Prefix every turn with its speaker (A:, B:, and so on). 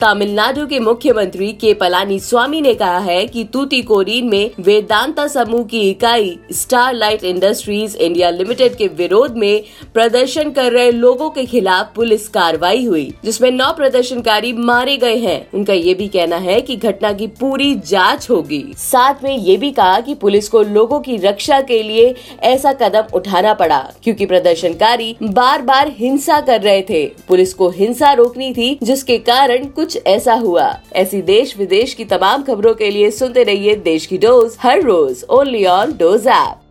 A: तमिलनाडु के मुख्यमंत्री के पलानी स्वामी ने कहा है कि तूतीकोरिन में वेदांता समूह की इकाई Star Light Industries India Limited के विरोध में प्रदर्शन कर रहे लोगों के खिलाफ पुलिस कार्रवाई हुई, जिसमें नौ प्रदर्शनकारी मारे गए हैं। उनका ये भी कहना है कि घटना की पूरी जाँच होगी। साथ में ये भी कहा कि पुलिस को लोगों की रक्षा के लिए ऐसा कदम उठाना पड़ा, क्योंकि प्रदर्शनकारी बार बार हिंसा कर रहे थे। पुलिस को हिंसा रोकनी थी, जिसके कारण कुछ कुछ ऐसा हुआ। ऐसी देश विदेश की तमाम खबरों के लिए सुनते रहिए देश की डोज हर रोज ओनली ऑन डोज ऐप।